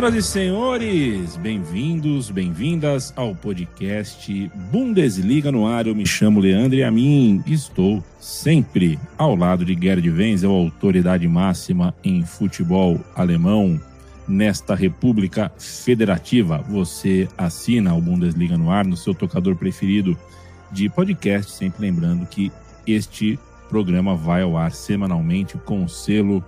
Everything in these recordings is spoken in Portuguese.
Senhoras e senhores, bem-vindos, bem-vindas ao podcast Bundesliga no ar. Eu me chamo Leandro e a mim estou sempre ao lado de Gerd Wenzel, autoridade máxima em futebol alemão nesta República Federativa. Você assina o Bundesliga no ar no seu tocador preferido de podcast, sempre lembrando que este programa vai ao ar semanalmente com o selo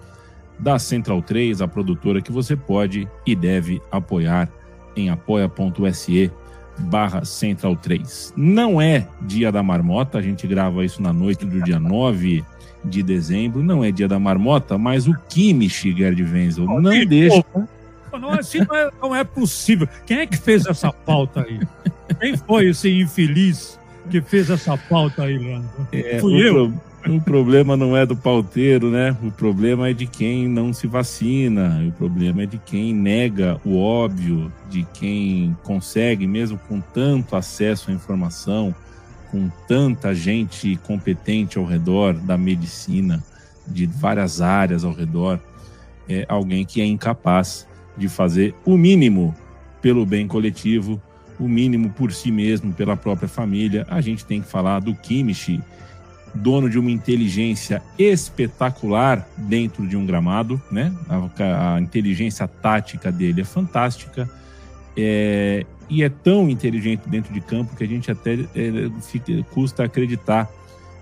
da Central 3, a produtora que você pode e deve apoiar em apoia.se barra Central 3. Não é dia da marmota, a gente grava isso na noite do dia 9 de dezembro, não é dia da marmota, mas o Kimmich, Gerd Wenzel, não deixa... Não, assim não é, não é possível. Quem é que fez essa pauta aí? Quem foi esse infeliz que fez essa pauta aí, Leandro? É, Fui eu? Pro o problema não é do pauteiro, né? O problema é de quem não se vacina, o problema é de quem nega o óbvio, de quem consegue, mesmo com tanto acesso à informação, com tanta gente competente ao redor da medicina, de várias áreas ao redor, é alguém que é incapaz de fazer o mínimo pelo bem coletivo, o mínimo por si mesmo, pela própria família. A gente tem que falar do Kimmich dono de uma inteligência espetacular dentro de um gramado, né? A, a inteligência tática dele é fantástica é, e é tão inteligente dentro de campo que a gente até é, fica, custa acreditar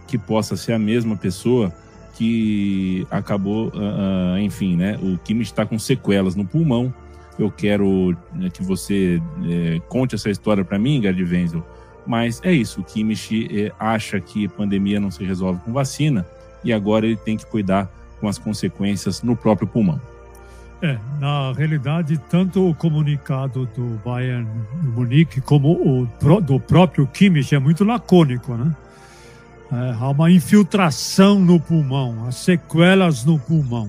que possa ser a mesma pessoa que acabou, uh, enfim, né? O Kimmich está com sequelas no pulmão. Eu quero né, que você é, conte essa história para mim, Gerd Wenzel mas é isso, o Kimmich eh, acha que pandemia não se resolve com vacina e agora ele tem que cuidar com as consequências no próprio pulmão. É, na realidade, tanto o comunicado do Bayern Munique como o do próprio Kimmich é muito lacônico, né? É, há uma infiltração no pulmão, há sequelas no pulmão.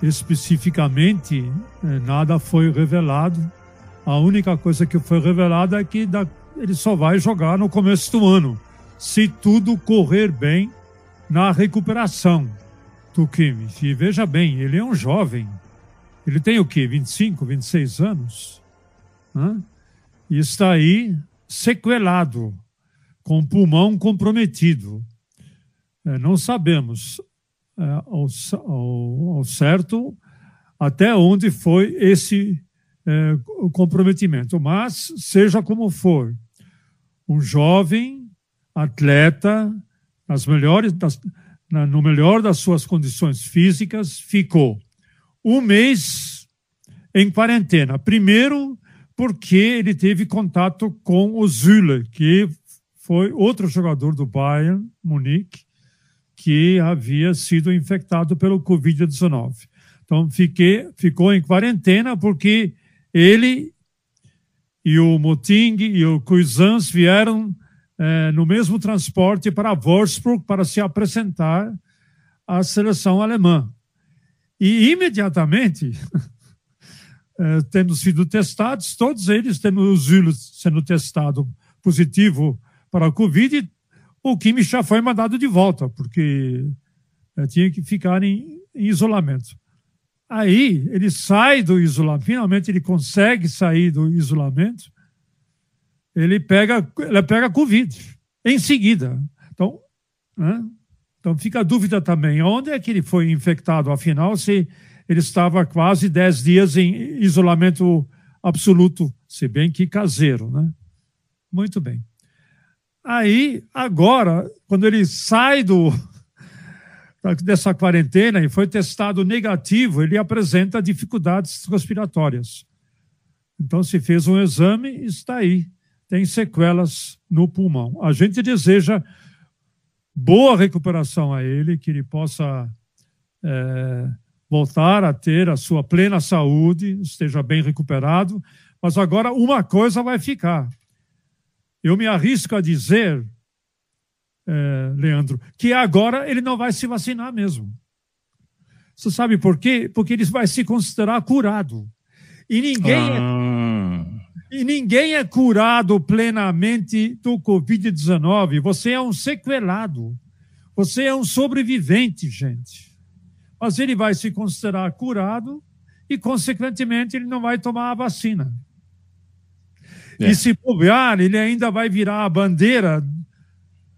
Especificamente, é, nada foi revelado. A única coisa que foi revelada é que da, ele só vai jogar no começo do ano, se tudo correr bem na recuperação do Kimmich. E veja bem, ele é um jovem. Ele tem o quê? 25, 26 anos? Hã? E está aí sequelado, com o pulmão comprometido. É, não sabemos é, ao, ao, ao certo até onde foi esse é, comprometimento. Mas, seja como for, um jovem atleta, nas melhores, das, na, no melhor das suas condições físicas, ficou um mês em quarentena. Primeiro, porque ele teve contato com o Zülle, que foi outro jogador do Bayern Munique, que havia sido infectado pelo Covid-19. Então, fiquei, ficou em quarentena porque ele e o Moting e o Cuisans vieram é, no mesmo transporte para Wolfsburg para se apresentar à seleção alemã. E imediatamente, é, tendo sido testados, todos eles tendo o Zulu sendo testado positivo para a Covid, o Kimmich já foi mandado de volta, porque é, tinha que ficar em, em isolamento. Aí ele sai do isolamento, finalmente ele consegue sair do isolamento, ele pega, ele pega Covid em seguida. Então, né? então fica a dúvida também, onde é que ele foi infectado, afinal, se ele estava quase 10 dias em isolamento absoluto, se bem que caseiro, né? Muito bem. Aí, agora, quando ele sai do, dessa quarentena e foi testado negativo, ele apresenta dificuldades respiratórias. Então, se fez um exame, está aí, tem sequelas no pulmão. A gente deseja boa recuperação a ele, que ele possa é, voltar a ter a sua plena saúde, esteja bem recuperado, Mas agora uma coisa vai ficar. Eu me arrisco a dizer, é, Leandro, que agora ele não vai se vacinar mesmo. Você sabe por quê? Porque ele vai se considerar curado. E ninguém, é ah. é, e ninguém é curado plenamente do Covid-19. Você é um sequelado. Você é um sobrevivente, gente. Mas ele vai se considerar curado e, consequentemente, ele não vai tomar a vacina. É. E se bobear, ele ainda vai virar a bandeira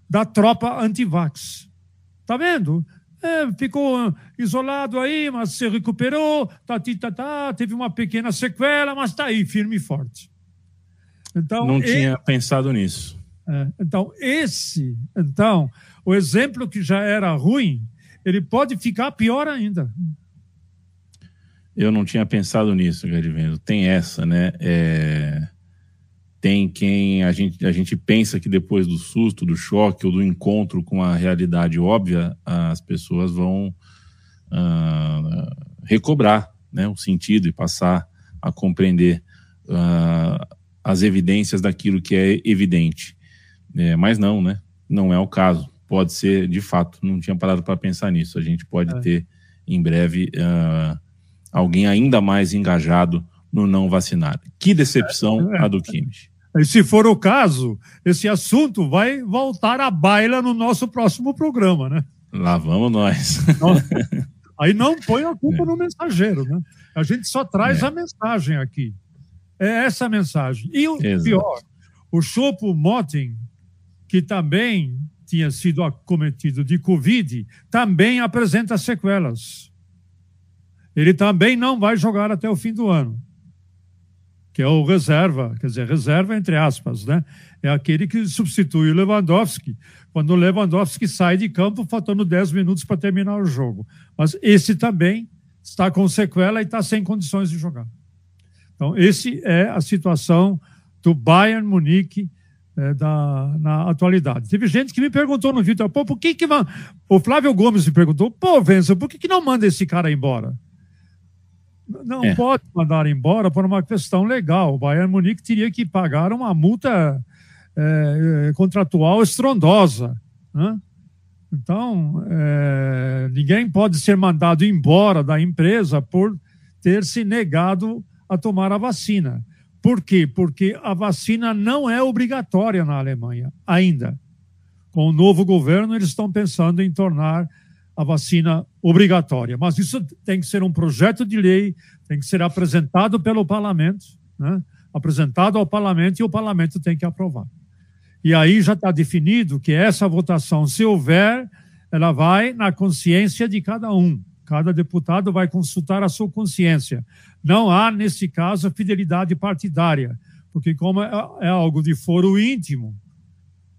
da tropa anti-vax. Tá vendo? É, ficou isolado aí, mas se recuperou, tá, tá, tá, teve uma pequena sequela, mas está aí, firme e forte. Então, Não tinha pensado nisso. É, então, esse, então, o exemplo que já era ruim, ele pode ficar pior ainda. Eu não tinha pensado nisso, Gadivendo. Tem essa, né? É... Tem quem a gente, a gente pensa que depois do susto, do choque ou do encontro com a realidade óbvia, as pessoas vão uh, recobrar né, o sentido e passar a compreender uh, as evidências daquilo que é evidente. É, mas não, né? Não é o caso. Pode ser, de fato, não tinha parado para pensar nisso. A gente pode é. ter em breve uh, alguém ainda mais engajado no não vacinar. Que decepção é. a do Kimmich. E se for o caso, esse assunto vai voltar à baila no nosso próximo programa, né? Lá vamos nós. Aí não põe a culpa é. no mensageiro, né? A gente só traz é. a mensagem aqui. É essa a mensagem. E o Exato. pior, o Chopo Motin, que também tinha sido acometido de Covid, também apresenta sequelas. Ele também não vai jogar até o fim do ano que é o reserva, quer dizer, reserva entre aspas, né? É aquele que substitui o Lewandowski, quando o Lewandowski sai de campo faltando 10 minutos para terminar o jogo. Mas esse também está com sequela e está sem condições de jogar. Então, esse é a situação do Bayern Munique é, da, na atualidade. Teve gente que me perguntou no vídeo, pô, por que que... O Flávio Gomes me perguntou, pô, por que que não manda esse cara embora? Não é. pode mandar embora por uma questão legal. O Bayern Munique teria que pagar uma multa é, é contratual estrondosa. Né? Então, é, ninguém pode ser mandado embora da empresa por ter se negado a tomar a vacina. Por quê? Porque a vacina não é obrigatória na Alemanha, ainda. Com o novo governo, eles estão pensando em tornar a vacina obrigatória. Mas isso tem que ser um projeto de lei, tem que ser apresentado pelo parlamento, né? apresentado ao parlamento e o parlamento tem que aprovar. E aí já está definido que essa votação, se houver, ela vai na consciência de cada um. Cada deputado vai consultar a sua consciência. Não há, nesse caso, fidelidade partidária, porque, como é, é algo de foro íntimo,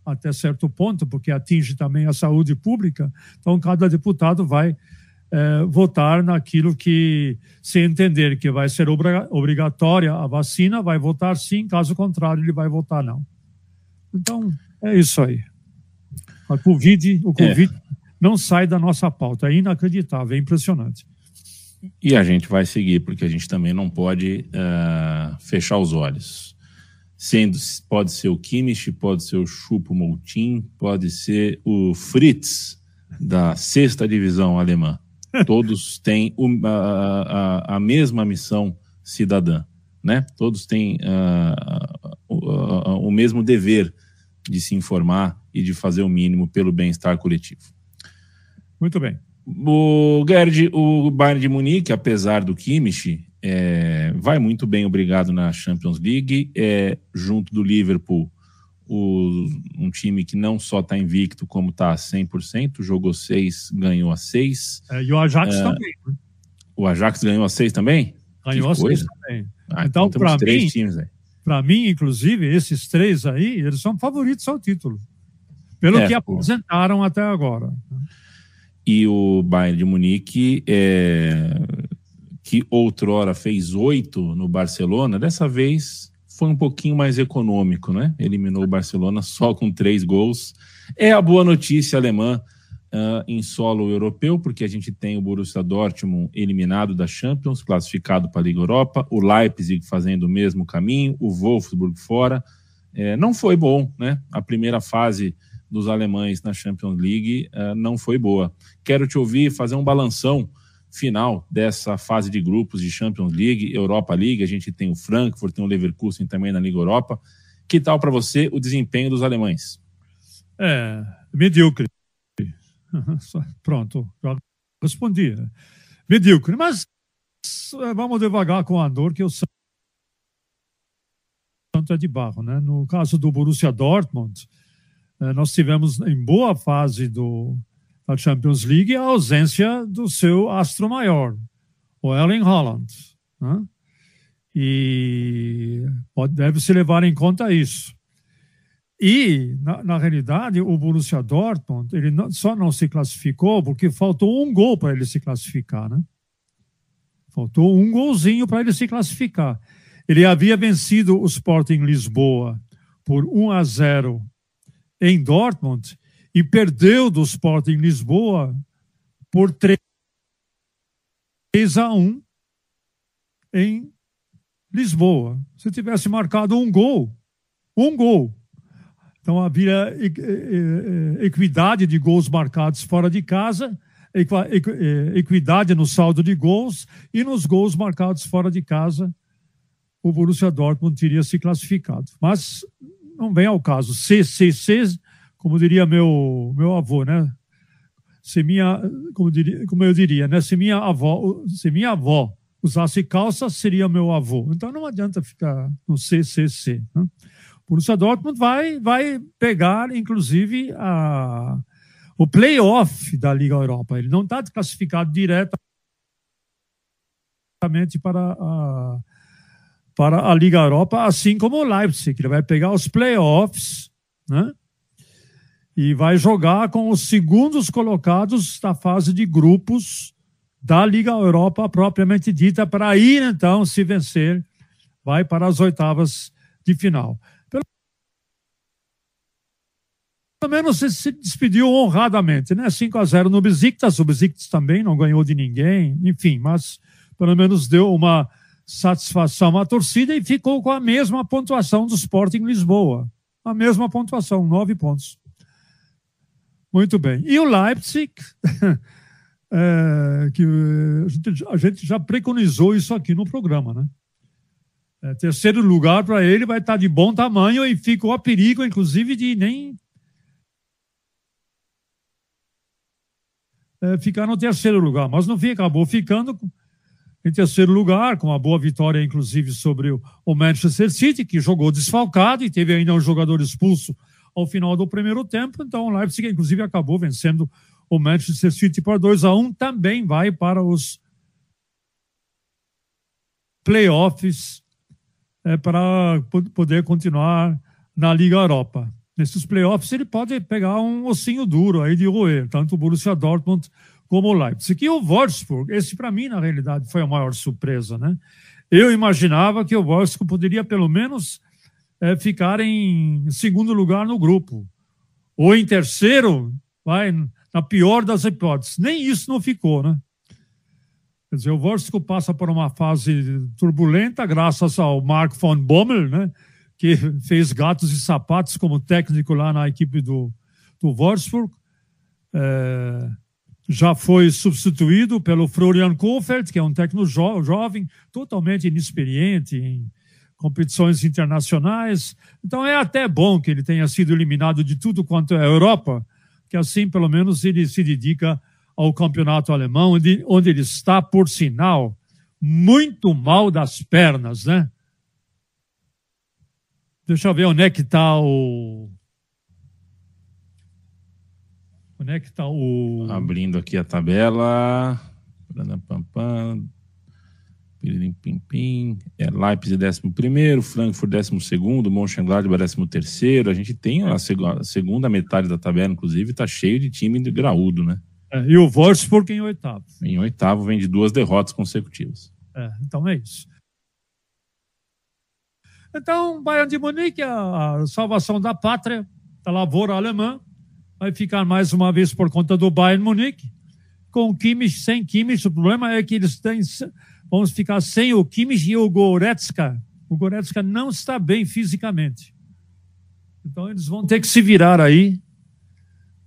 até certo ponto, porque atinge também a saúde pública, então cada deputado vai é, votar naquilo que, se entender que vai ser obrigatória a vacina, vai votar sim, caso contrário, ele vai votar não. Então, é isso aí. A Covid, o é. Covid é. não sai da nossa pauta, é inacreditável, é impressionante. E a gente vai seguir, porque a gente também não pode uh, fechar os olhos sendo pode ser o Kimmich, pode ser o Chupo Moutin, pode ser o Fritz da sexta divisão alemã. Todos têm a, a, a, mesma missão cidadã, né? Todos têm uh, o, o mesmo dever de se informar e de fazer o mínimo pelo bem-estar coletivo. Muito bem. O Gerd, o Bayern de Munique, apesar do Kimmich, é, vai muito bem, obrigado, na Champions League. É, junto do Liverpool, o, um time que não só está invicto, como está a 100%, jogou seis, ganhou a seis. É, e o Ajax é, também. Né? O Ajax ganhou a seis também? Ganhou a seis também. Ah, então, então para mim, para mim, inclusive, esses três aí, eles são favoritos ao título. Pelo é, que apresentaram até agora. E o Bayern de Munique é, que outrora fez oito no Barcelona, dessa vez foi um pouquinho mais econômico, né? Eliminou o Barcelona só com três gols. É a boa notícia alemã uh, em solo europeu, porque a gente tem o Borussia Dortmund eliminado da Champions, classificado para a Liga Europa, o Leipzig fazendo o mesmo caminho, o Wolfsburg fora. É, não foi bom, né? A primeira fase dos alemães na Champions League uh, não foi boa. Quero te ouvir fazer um balanção final dessa fase de grupos de Champions League, Europa League. A gente tem o Frankfurt, tem o Leverkusen também na Liga Europa. Que tal para você o desempenho dos alemães? É, medíocre. Pronto, já respondi. Medíocre, mas é, vamos devagar com a dor que eu santo é de barro. Né? No caso do Borussia Dortmund, é, nós tivemos em boa fase do, da Champions League a ausência do seu astro maior, o Erling Haaland. Né? E deve-se levar em conta isso. E, na, na, realidade, o Borussia Dortmund ele não, só não se classificou porque faltou um gol para ele se classificar, né? Faltou um golzinho para ele se classificar. Ele havia vencido o Sporting Lisboa por 1 a 0 em Dortmund e perdeu do Sporting Lisboa por 3 a 1 em Lisboa. Se tivesse marcado um gol, um gol, então havia equidade de gols marcados fora de casa, equidade no saldo de gols e nos gols marcados fora de casa, o Borussia Dortmund teria se classificado. Mas não vem ao caso. CCC, como diria meu meu avô, né? Se minha, como, diria, como eu diria, né? Se minha avó, se minha avó usasse calça, seria meu avô. Então não adianta ficar no CCC. Né? Borussia Dortmund vai, vai pegar, inclusive, a, o playoff da Liga Europa. Ele não está classificado diretamente para a, para a Liga Europa, assim como o Leipzig. Ele vai pegar os playoffs, né? E vai jogar com os segundos colocados da fase de grupos da Liga Europa propriamente dita, para ir então, se vencer, vai para as oitavas de final pelo menos se despediu honradamente, né? 5 a 0 no Besiktas, o Besiktas também não ganhou de ninguém, enfim, mas pelo menos deu uma satisfação à torcida e ficou com a mesma pontuação do Sporting Lisboa. A mesma pontuação, nove pontos. Muito bem. E o Leipzig, é, que a gente, a gente, já preconizou isso aqui no programa, né? É, terceiro lugar para ele vai estar de bom tamanho e ficou a perigo, inclusive, de nem é, ficar no terceiro lugar. Mas no fim acabou ficando em terceiro lugar, com uma boa vitória, inclusive, sobre o Manchester City, que jogou desfalcado e teve ainda um jogador expulso ao final do primeiro tempo. Então, o Leipzig, inclusive, acabou vencendo o Manchester City por 2 a 1 Também vai para os playoffs é, para poder continuar na Liga Europa nesses playoffs ele pode pegar um ossinho duro aí de roer, tanto o Borussia Dortmund como o Leipzig. E o Wolfsburg, esse para mim, na realidade, foi a maior surpresa, né? Eu imaginava que o Wolfsburg poderia, pelo menos, é, ficar em segundo lugar no grupo. Ou em terceiro, vai, na pior das hipóteses. Nem isso não ficou, né? Quer dizer, o Wolfsburg passa por uma fase turbulenta, graças ao Mark von Bommel, né? que fez gatos e sapatos como técnico lá na equipe do, do Wolfsburg. É, já foi substituído pelo Florian Kohfeldt, que é um técnico jo jovem, totalmente inexperiente em competições internacionais. Então é até bom que ele tenha sido eliminado de tudo quanto é Europa, que assim pelo menos ele se dedica ao campeonato alemão, onde, onde ele está, por sinal, muito mal das pernas, né? Deixa eu ver onde é que está o. Onde é que está o. Abrindo aqui a tabela. Pam, Pim, pim. É Leipzig 11, Frankfurt 12, Mönchengladbach 13. A gente tem a segunda metade da tabela, inclusive, está cheio de time de graúdo, né? É, e o Wolfsburg em oitavo. Em oitavo vem de duas derrotas consecutivas. É, então é isso. Então, Bayern de Munique, a, salvação da pátria, da lavoura alemã, vai ficar mais uma vez por conta do Bayern Munique. Com o Kimmich, sem Kimmich, o problema é que eles têm, vamos ficar sem o Kimmich e o Goretzka. O Goretzka não está bem fisicamente. Então eles vão ter que se virar aí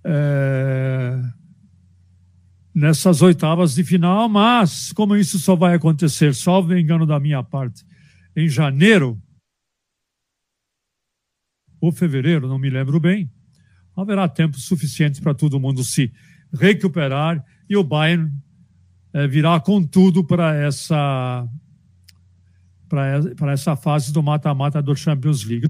é, nessas oitavas de final, mas como isso só vai acontecer, salvo engano da minha parte, em janeiro ou fevereiro, não me lembro bem, haverá tempo suficiente para todo mundo se recuperar e o Bayern é, virá com tudo para essa para essa fase do mata-mata do Champions League.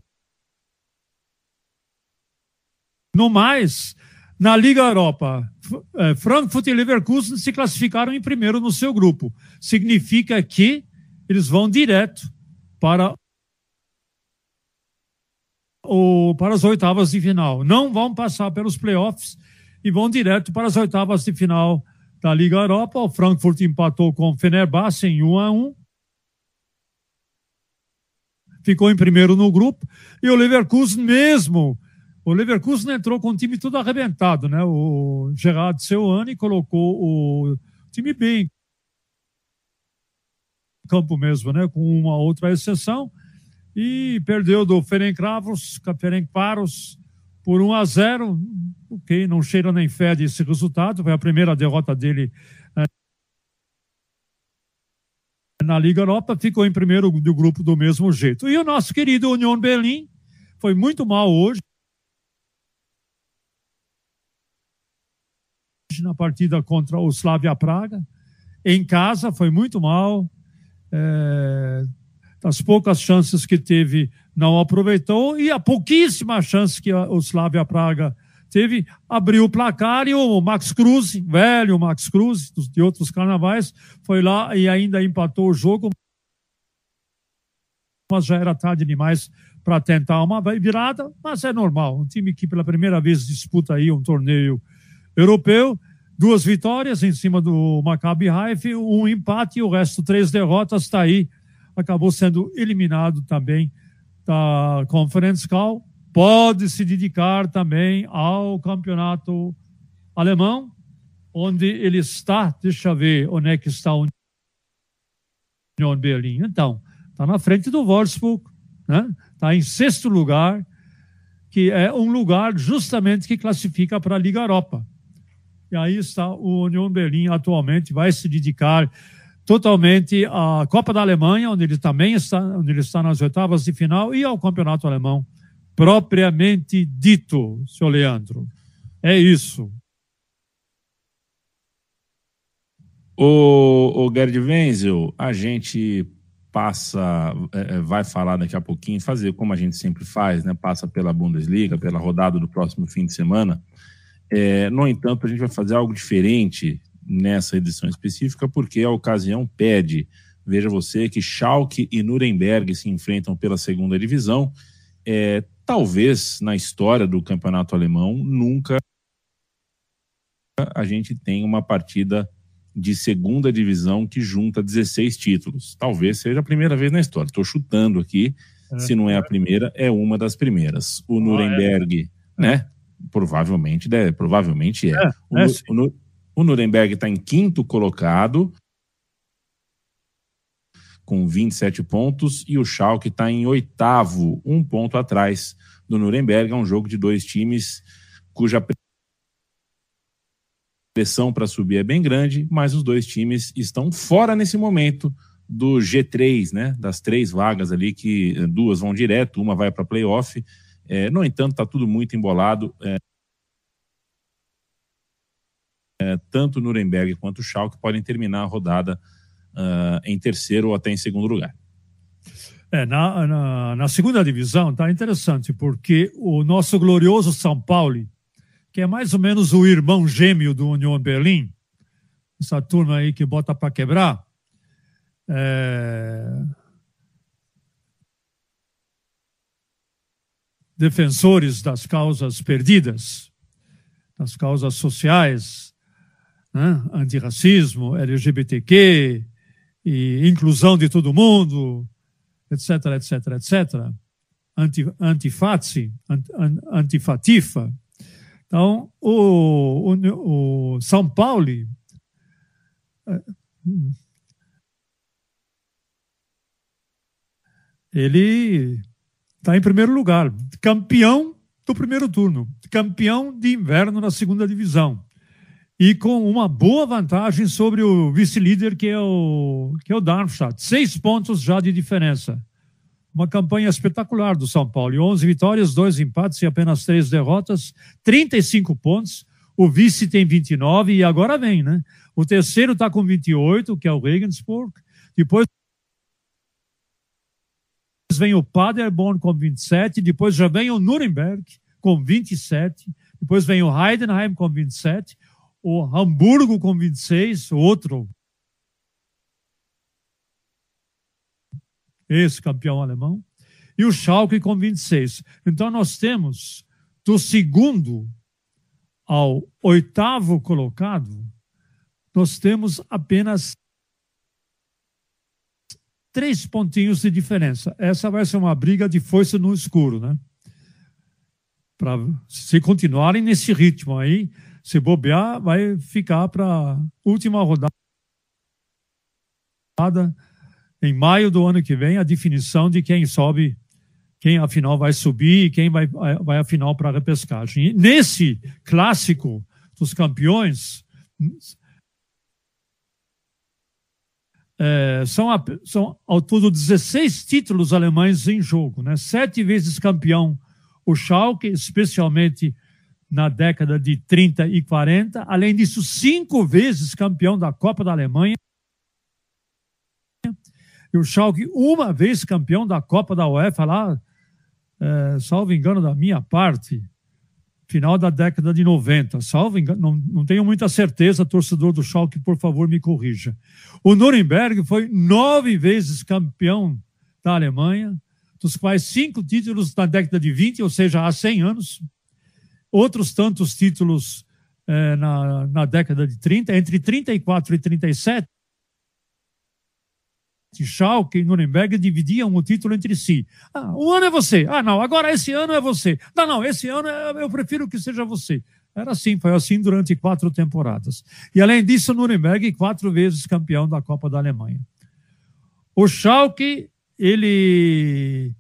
No mais, na Liga Europa, é, Frankfurt e Leverkusen se classificaram em primeiro no seu grupo. Significa que eles vão direto para o, para as oitavas de final. Não vão passar pelos playoffs e vão direto para as oitavas de final da Liga Europa. O Frankfurt empatou com o Fenerbahçe em 1 a 1. Ficou em primeiro no grupo. E o Leverkusen mesmo. O Leverkusen entrou com o time tudo arrebentado, né? O Gerard Seuane colocou o time bem campo mesmo, né? Com uma outra exceção e perdeu do Ferencváros, Ferencváros por 1 a 0. Ok, não cheira nem fede esse resultado. Foi a primeira derrota dele é, na Liga Europa. Ficou em primeiro do grupo do mesmo jeito. E o nosso querido União Berlim foi muito mal hoje. Na partida contra o Slavia Praga. Em casa foi muito mal. É, das poucas chances que teve, não aproveitou, e a pouquíssima chance que o Slavia Praga teve, abriu o placar e o Max Cruz, velho Max Cruz, de outros carnavais, foi lá e ainda empatou o jogo, mas já era tarde demais para tentar uma virada, mas é normal, um time que pela primeira vez disputa aí um torneio europeu, duas vitórias em cima do Maccabi Haifa, um empate e o resto três derrotas, está aí. Acabou sendo eliminado também da Conference Call. Pode se dedicar também ao campeonato alemão, onde ele está. Deixa eu ver onde é que está o Union Berlim. Então, está na frente do Wolfsburg, né? Está em sexto lugar, que é um lugar justamente que classifica para a Liga Europa. E aí está o Union Berlim atualmente, vai se dedicar totalmente à Copa da Alemanha, onde ele também está, onde ele está nas oitavas de final, e ao Campeonato Alemão, propriamente dito, senhor Leandro. É isso. O, o Gerd Wenzel, a gente passa, é, é, vai falar daqui a pouquinho, fazer como a gente sempre faz, né? Passa pela Bundesliga, pela rodada do próximo fim de semana. É, no entanto, a gente vai fazer algo diferente nessa edição específica, porque a ocasião pede. Veja você que Schalke e Nuremberg se enfrentam pela segunda divisão. É, talvez na história do campeonato alemão nunca a gente tenha uma partida de segunda divisão que junta 16 títulos. Talvez seja a primeira vez na história. Estou chutando aqui. É, Se não é a primeira, é uma das primeiras. O Nuremberg, ah, é. né? Provavelmente, deve, provavelmente é. é o, o, o Nuremberg está em quinto colocado, com 27 pontos, e o Schalke está em oitavo, um ponto atrás do Nuremberg. É um jogo de dois times cuja pressão para subir é bem grande, mas os dois times estão fora nesse momento do G3, né? Das três vagas ali, que duas vão direto, uma vai para playoff. É, no entanto, está tudo muito embolado. É, é, tanto Nuremberg quanto Schalke podem terminar a rodada uh, em terceiro ou até em segundo lugar. É, na, na, na, segunda divisão tá interessante, porque o nosso glorioso São Paulo, que é mais ou menos o irmão gêmeo do União Berlim, essa turma aí que bota para quebrar, é... defensores das causas perdidas, das causas sociais, né? antirracismo, LGBTQ, e inclusão de todo mundo, etc, etc, etc. Anti, antifatsi, ant, antifatifa. Então, o, o, o São Paulo ele está em primeiro lugar, campeão do primeiro turno, campeão de inverno na segunda divisão e com uma boa vantagem sobre o vice-líder que é o que é o Darmstadt, seis pontos já de diferença. Uma campanha espetacular do São Paulo, 11 vitórias, dois empates e apenas três derrotas, 35 pontos. O vice tem 29 e agora vem, né? O terceiro está com 28, que é o Regensburg. Depois vem o Paderborn com 27, depois já vem o Nuremberg com 27, depois vem o Heidenheim com 27, o Hamburgo com 26, outro ex-campeão alemão, e o Schalke com 26. Então nós temos do segundo ao oitavo colocado, nós temos apenas três pontinhos de diferença. Essa vai ser uma briga de força no escuro, né? Para se continuarem nesse ritmo aí, se bobear, vai ficar para última rodada em maio do ano que vem a definição de quem sobe, quem afinal vai subir e quem vai, vai afinal para a repescagem. E nesse clássico dos campeões, é, são, são ao todo 16 títulos alemães em jogo, né? sete vezes campeão o Schalke, especialmente na década de 30 e 40. Além disso, cinco vezes campeão da Copa da Alemanha. E o Schalke, uma vez campeão da Copa da UEFA, lá, é, salvo engano da minha parte, final da década de 90. Salvo engano, não, não tenho muita certeza, torcedor do Schalke, por favor, me corrija. O Nuremberg foi nove vezes campeão da Alemanha, dos quais cinco títulos na década de 20, ou seja, há 100 anos. Outros tantos títulos é, na, na década de 30, entre 34 e 37. Schalke e Nuremberg dividiam o título entre si. Ah, o ano é você. Ah, não, agora esse ano é você. Não, não, esse ano é, eu prefiro que seja você. Era assim, foi assim durante quatro temporadas. E além disso, Nuremberg, quatro vezes campeão da Copa da Alemanha. O Schalke, ele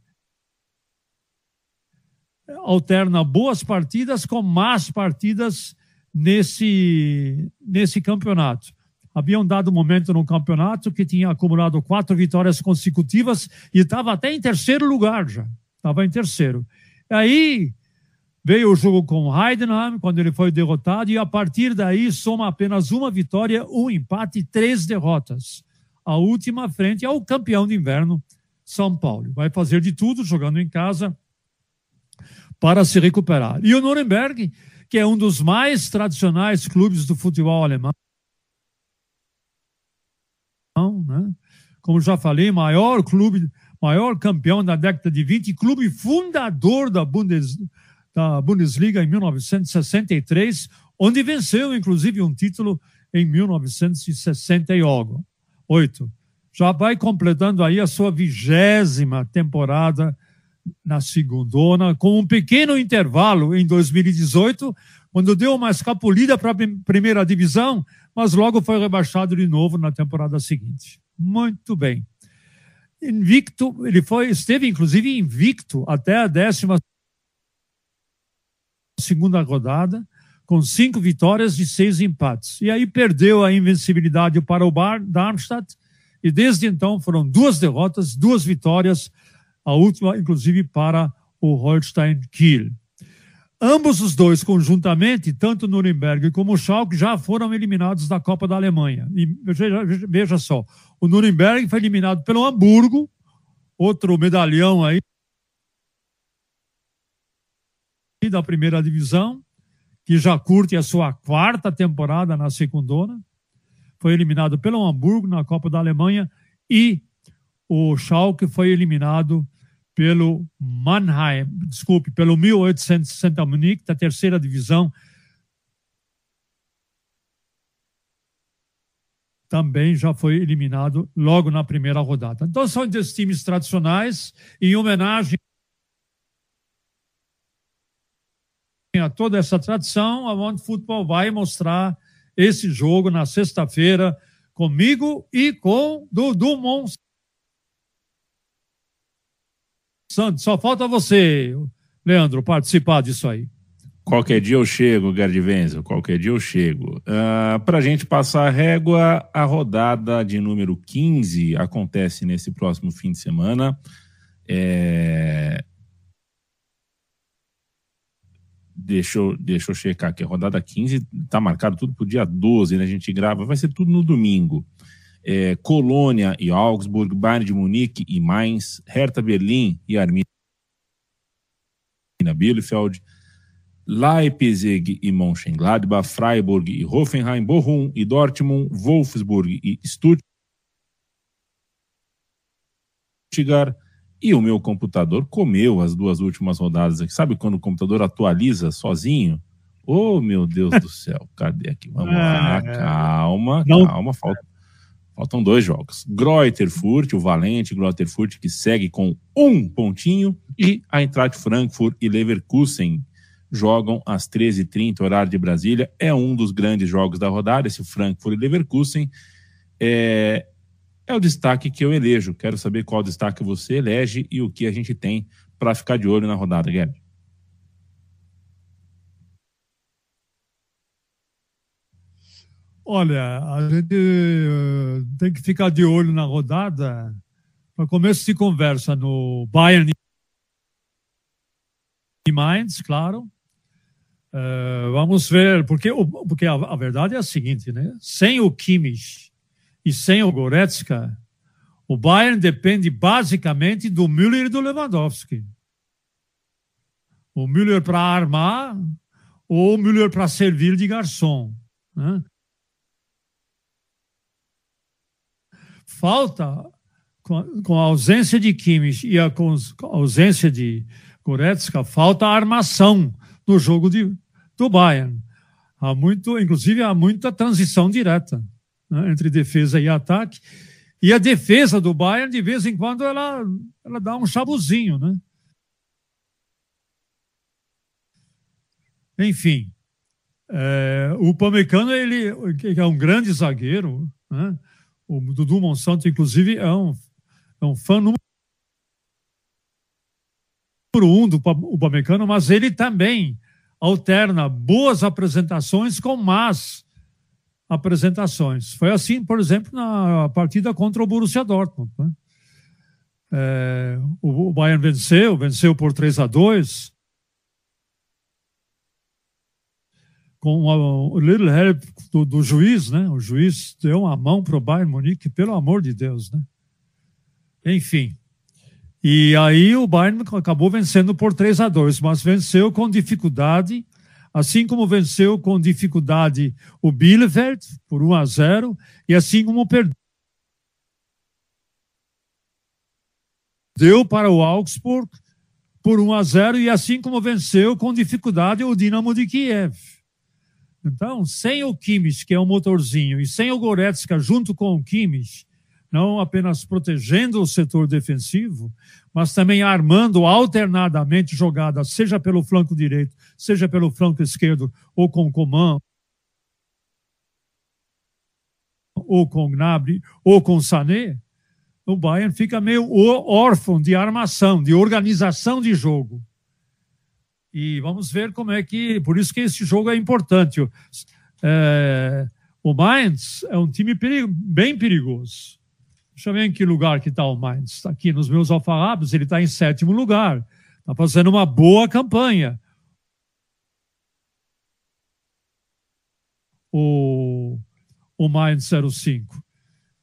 alterna boas partidas com más partidas nesse, nesse campeonato havia um dado momento no campeonato que tinha acumulado quatro vitórias consecutivas e estava até em terceiro lugar já. Estava em terceiro. Aí veio o jogo com Heidenheim, quando ele foi derrotado, e a partir daí soma apenas uma vitória, um empate e três derrotas. A última frente ao campeão de inverno, São Paulo. Vai fazer de tudo, jogando em casa, para se recuperar. E o Nuremberg, que é um dos mais tradicionais clubes do futebol alemão, né? Como já falei, maior clube, maior campeão da década de 20, clube fundador da, Bundes, da Bundesliga em 1963, onde venceu inclusive um título em 1968. Já vai completando aí a sua vigésima temporada na segundona, com um pequeno intervalo em 2018, quando deu uma escapulida para a primeira divisão, mas logo foi rebaixado de novo na temporada seguinte. Muito bem. Invicto, ele foi, esteve inclusive invicto até a décima segunda rodada, com cinco vitórias e seis empates. E aí perdeu a invencibilidade para o Bar, Darmstadt, e desde então foram duas derrotas, duas vitórias, a última, inclusive, para o Holstein Kiel. Ambos os dois, conjuntamente, tanto Nuremberg como o Schalke, já foram eliminados da Copa da Alemanha. E veja, veja só, o Nuremberg foi eliminado pelo Hamburgo, outro medalhão aí da primeira divisão, que já curte a sua quarta temporada na segundona. Foi eliminado pelo Hamburgo na Copa da Alemanha e o Schalke foi eliminado pelo Mannheim, desculpe, pelo 1860 Munique, da terceira divisão. Também já foi eliminado logo na primeira rodada. Então, são dois times tradicionais, em homenagem tinha toda essa tradição, a One Football vai mostrar esse jogo na sexta-feira comigo e com Dudu Monsanto. Só falta você, Leandro, participar disso aí. Qualquer dia eu chego, Gerd Wenzel, qualquer dia eu chego. Uh, ah, Para a gente passar a régua, a rodada de número 15 acontece nesse próximo fim de semana. É... Deixa, eu, deixa eu checar aqui. A rodada 15 está marcado tudo para o dia 12, né? A gente grava, vai ser tudo no domingo. É, Colônia e Augsburg, Bayern de Munique e Mainz, Hertha Berlim e Arminia Bielefeld, Leipzig e Mönchengladbach, Freiburg e Hoffenheim, Bochum e Dortmund, Wolfsburg e Stuttgart. E o meu computador comeu as duas últimas rodadas aqui. Sabe quando o computador atualiza sozinho? Oh, meu Deus do céu. Cadê aqui? Vamos lá. É. Calma, calma. Falta, faltam dois jogos. Greuterfurt, o valente Greuterfurt, que segue com um pontinho. E a Eintracht Frankfurt e Leverkusen, jogam às 13h30, horário de Brasília. É um dos grandes jogos da rodada, esse Frankfurt e Leverkusen. É, é o destaque que eu elejo. Quero saber qual destaque você elege e o que a gente tem para ficar de olho na rodada, Guilherme. Olha, a gente uh, tem que ficar de olho na rodada. Para começo de conversa no Bayern e Mainz, claro. Uh, vamos ver, porque, porque a, a, verdade é a seguinte, né? Sem o Kimmich e sem o Goretzka, o Bayern depende basicamente do Müller e do Lewandowski. O Müller para armar ou o Müller para servir de garçom. Né? Falta, com a, ausência de Kimmich e a, ausência de Goretzka, falta armação no jogo de, do Bayern. Há muito, inclusive, há muita transição direta né, entre defesa e ataque. E a defesa do Bayern, de vez em quando, ela, ela dá um chabuzinho, né? Enfim, é, o Pamecano, ele é um grande zagueiro, né? O Dudu Monsanto, inclusive, é um, é um fã número um do Upamecano, mas ele também alterna boas apresentações com más apresentações. Foi assim, por exemplo, na partida contra o Borussia Dortmund. Né? É, o Bayern venceu, venceu por 3 a 2 com o little help do, do, juiz, né? O juiz deu uma mão para o Bayern Munique, pelo amor de Deus, né? Enfim, e aí o Bayern acabou vencendo por 3 a 2, mas venceu com dificuldade, assim como venceu com dificuldade o Bielefeld por 1 a 0 e assim como perdeu deu para o Augsburg por 1 a 0 e assim como venceu com dificuldade o Dinamo de Kiev. Então, sem o Kimmich, que é um motorzinho, e sem o Goretzka junto com o Kimmich, não apenas protegendo o setor defensivo, mas também armando alternadamente jogadas, seja pelo flanco direito, seja pelo flanco esquerdo, ou com Coman, ou com Gnabry, ou com Sané, o Bayern fica meio órfão de armação, de organização de jogo. E vamos ver como é que. Por isso que esse jogo é importante. É, o Mainz é um time perigo, bem perigoso. Deixa eu ver em que lugar que está o Mainz. Está aqui nos meus alfarrábios, ele está em sétimo lugar. Está fazendo uma boa campanha. O, o Mainz 05.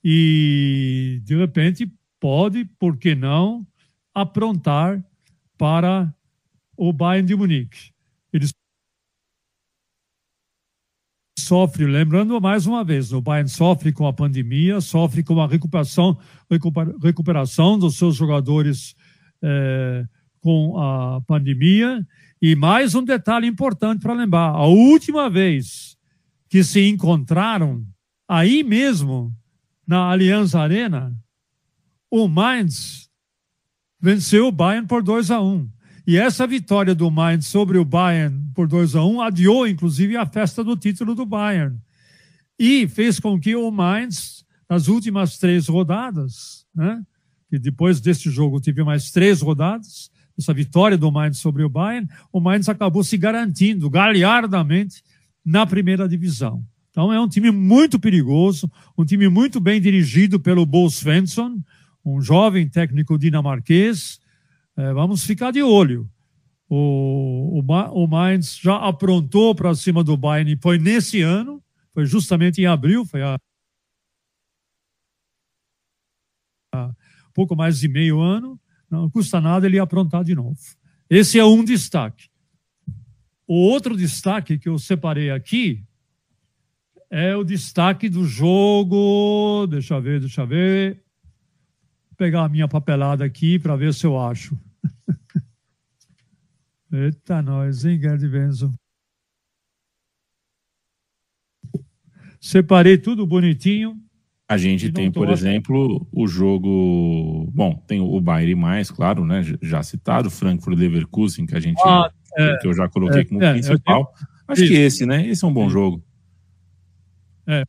E, de repente, pode, por que não, aprontar para o Bayern de Munique. Eles sofre, lembrando mais uma vez, o Bayern sofre com a pandemia, sofre com a recuperação, recuperação dos seus jogadores é, com a pandemia. E mais um detalhe importante para lembrar: a última vez que se encontraram, aí mesmo, na Aliança Arena, o Mainz venceu o Bayern por 2 a 1. E essa vitória do Mainz sobre o Bayern por 2 a 1 adiou, inclusive, a festa do título do Bayern. E fez com que o Mainz, nas últimas três rodadas, né, que depois deste jogo tive mais três rodadas, essa vitória do Mainz sobre o Bayern, o Mainz acabou se garantindo galhardamente na primeira divisão. Então é um time muito perigoso, um time muito bem dirigido pelo Bo Svensson, um jovem técnico dinamarquês. É, vamos ficar de olho. O, o, o Mainz já aprontou para cima do Bayern foi nesse ano, foi justamente em abril, foi há pouco mais de meio ano. Não custa nada ele aprontar de novo. Esse é um destaque. O outro destaque que eu separei aqui é o destaque do jogo. Deixa eu ver, deixa eu ver. Vou pegar a minha papelada aqui para ver se eu acho. Eita, nós, hein, Gerd Benzo? Separei tudo bonitinho. A gente tem, por exemplo, o jogo. Bom, tem o Bayern mais, claro, né? Já citado, Frankfurt Leverkusen, que a gente. Ah, é, que eu já coloquei é, como é, principal. Tenho... Acho Isso. que esse, né? Esse é um bom jogo. É.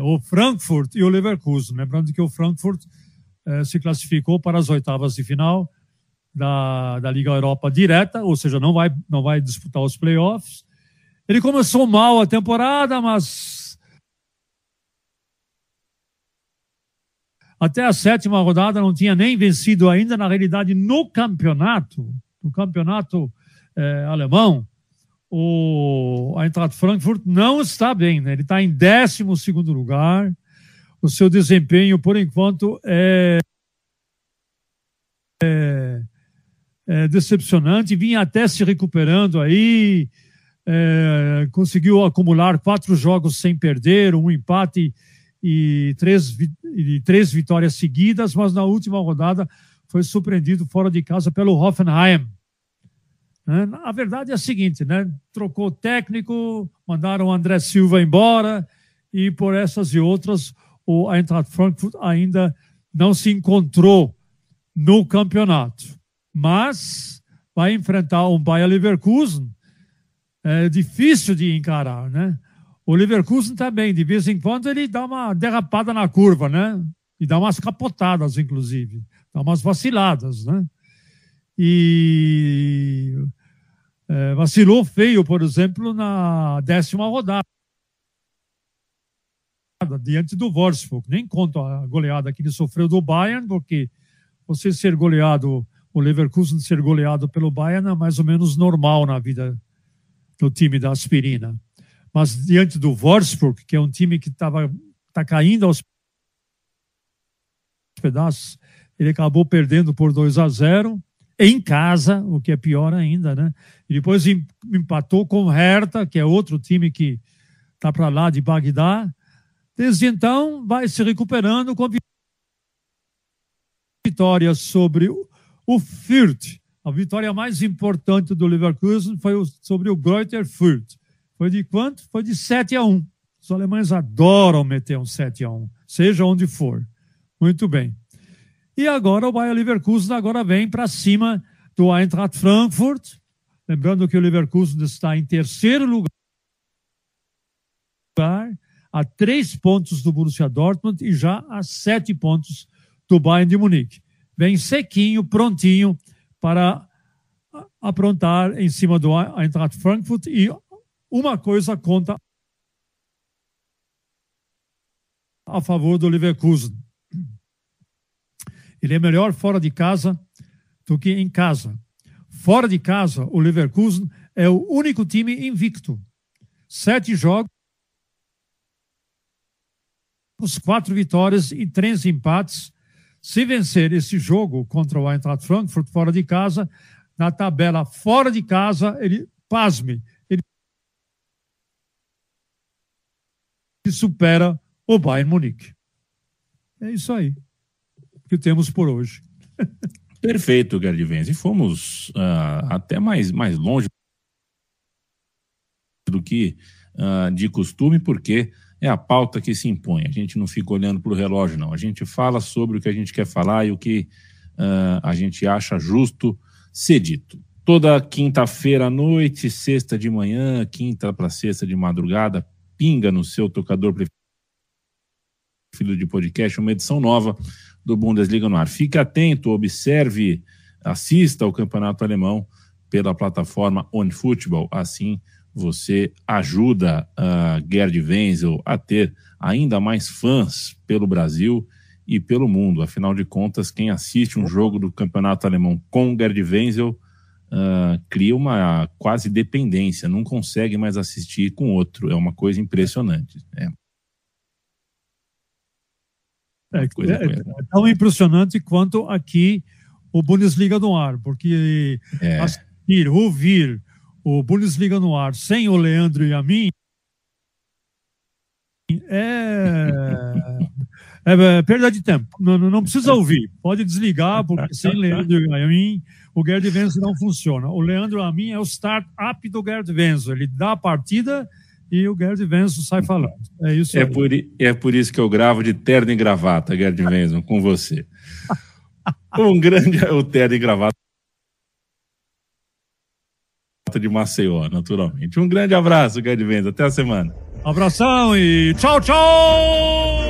O Frankfurt e o Leverkusen. Lembrando que o Frankfurt eh, se classificou para as oitavas de final da, da Liga Europa direta, ou seja, não vai, não vai disputar os playoffs. Ele começou mal a temporada, mas até a sétima rodada não tinha nem vencido ainda. Na realidade, no campeonato, no campeonato eh, alemão, o Eintracht Frankfurt não está bem, né? ele está em 12 lugar. O seu desempenho, por enquanto, é, é, é decepcionante. Vinha até se recuperando aí, é, conseguiu acumular quatro jogos sem perder, um empate e três, e três vitórias seguidas, mas na última rodada foi surpreendido fora de casa pelo Hoffenheim. Né? A verdade é a seguinte, né? Trocou técnico, mandaram o André Silva embora e por essas e outras o Eintracht Frankfurt ainda não se encontrou no campeonato. Mas vai enfrentar um Bayer Leverkusen é difícil de encarar, né? O Leverkusen também, de vez em quando ele dá uma derrapada na curva, né? E dá umas capotadas, inclusive, dá umas vaciladas, né? e é, vacilou feio, por exemplo, na décima rodada diante do Wolfsburg. Nem conto a goleada que ele sofreu do Bayern, porque você ser goleado, o Leverkusen ser goleado pelo Bayern é mais ou menos normal na vida do time da aspirina. Mas diante do Wolfsburg, que é um time que estava tá caindo aos pedaços, ele acabou perdendo por 2 a 0 em casa, o que é pior ainda, né? E depois empatou com o Hertha, que é outro time que está para lá de Bagdá. Desde então, vai se recuperando com vitória sobre o Fürth. A vitória mais importante do Leverkusen foi sobre o Greuther Fürth. Foi de quanto? Foi de 7 a 1. Os alemães adoram meter um 7 a 1, seja onde for. Muito bem. E agora o Bayer Leverkusen agora vem para cima do Eintracht Frankfurt. Lembrando que o Leverkusen está em terceiro lugar, a três pontos do Borussia Dortmund e já a sete pontos do Bayern de Munique. Vem sequinho, prontinho para aprontar em cima do Eintracht Frankfurt e uma coisa conta a favor do Leverkusen. Ele é melhor fora de casa do que em casa. Fora de casa, o Leverkusen é o único time invicto. Sete jogos, quatro vitórias e três empates. Se vencer esse jogo contra o Eintracht Frankfurt fora de casa, na tabela fora de casa, ele, pasme, ele supera o Bayern Munique. É isso aí que temos por hoje. Perfeito, Gardivenz. E fomos uh, até mais, mais longe do que uh, de costume, porque é a pauta que se impõe. A gente não fica olhando para o relógio, não. A gente fala sobre o que a gente quer falar e o que uh, a gente acha justo ser dito. Toda quinta-feira à noite, sexta de manhã, quinta para sexta de madrugada, pinga no seu tocador preferido de podcast uma edição nova do Bundesliga no ar. Fique atento, observe, assista ao campeonato alemão pela plataforma OnFootball. Assim você ajuda a Gerd Wenzel a ter ainda mais fãs pelo Brasil e pelo mundo. Afinal de contas, quem assiste um jogo do campeonato alemão com Gerd Wenzel uh, cria uma quase dependência, não consegue mais assistir com outro. É uma coisa impressionante. É. É, coisa, é, é tão impressionante quanto aqui o Bundesliga no ar, porque é. assistir, ouvir o Bundesliga no ar sem o Leandro e a mim é, é, é perda de tempo. Não, não, precisa ouvir, pode desligar, porque sem Leandro e a mim o Gerd Wenzel não funciona. O Leandro e a mim é o start-up do Gerd Wenzel. Ele dá a partida e o Gerd Wenzel sai falando. É isso é por, é por isso que eu gravo de terno e gravata, Gerd Wenzel, com você. um grande o terno e gravata de Maceió, naturalmente. Um grande abraço, Gerd Wenzel. Até a semana. Abração e tchau, tchau!